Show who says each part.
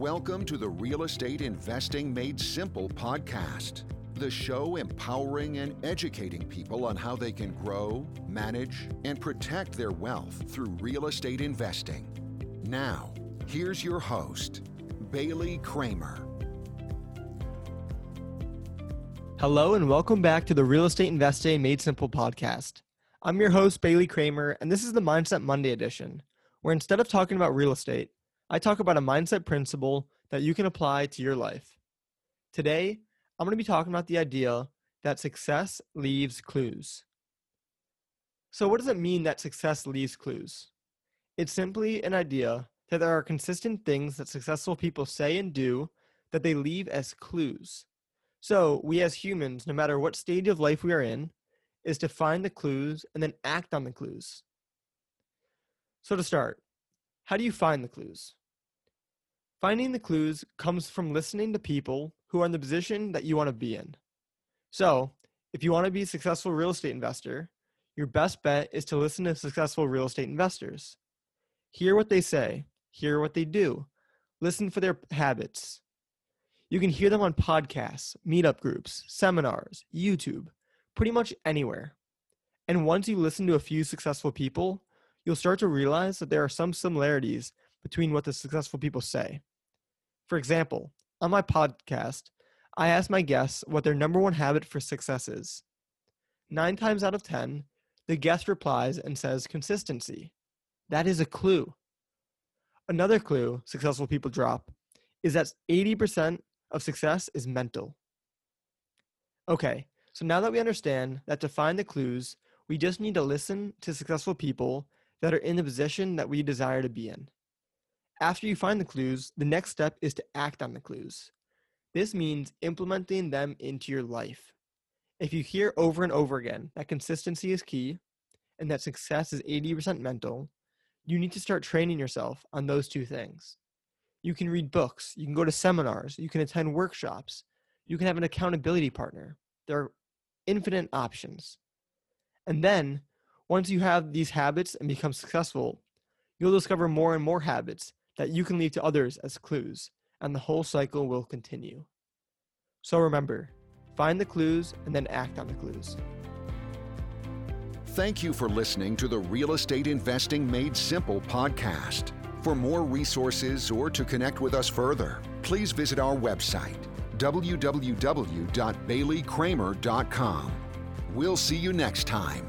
Speaker 1: Welcome to the Real Estate Investing Made Simple podcast, the show empowering and educating people on how they can grow, manage, and protect their wealth through real estate investing. Now, here's your host, Bailey Kramer.
Speaker 2: Hello, and welcome back to the Real Estate Investing Made Simple podcast. I'm your host, Bailey Kramer, and this is the Mindset Monday edition, where instead of talking about real estate, I talk about a mindset principle that you can apply to your life. Today, I'm going to be talking about the idea that success leaves clues. So, what does it mean that success leaves clues? It's simply an idea that there are consistent things that successful people say and do that they leave as clues. So, we as humans, no matter what stage of life we are in, is to find the clues and then act on the clues. So, to start, how do you find the clues? Finding the clues comes from listening to people who are in the position that you want to be in. So, if you want to be a successful real estate investor, your best bet is to listen to successful real estate investors. Hear what they say, hear what they do, listen for their habits. You can hear them on podcasts, meetup groups, seminars, YouTube, pretty much anywhere. And once you listen to a few successful people, you'll start to realize that there are some similarities between what the successful people say. For example, on my podcast, I ask my guests what their number one habit for success is. Nine times out of 10, the guest replies and says consistency. That is a clue. Another clue successful people drop is that 80% of success is mental. Okay, so now that we understand that to find the clues, we just need to listen to successful people that are in the position that we desire to be in. After you find the clues, the next step is to act on the clues. This means implementing them into your life. If you hear over and over again that consistency is key and that success is 80% mental, you need to start training yourself on those two things. You can read books, you can go to seminars, you can attend workshops, you can have an accountability partner. There are infinite options. And then, once you have these habits and become successful, you'll discover more and more habits that you can leave to others as clues, and the whole cycle will continue. So remember, find the clues and then act on the clues.
Speaker 1: Thank you for listening to the Real Estate Investing Made Simple podcast. For more resources or to connect with us further, please visit our website, www.baileykramer.com. We'll see you next time.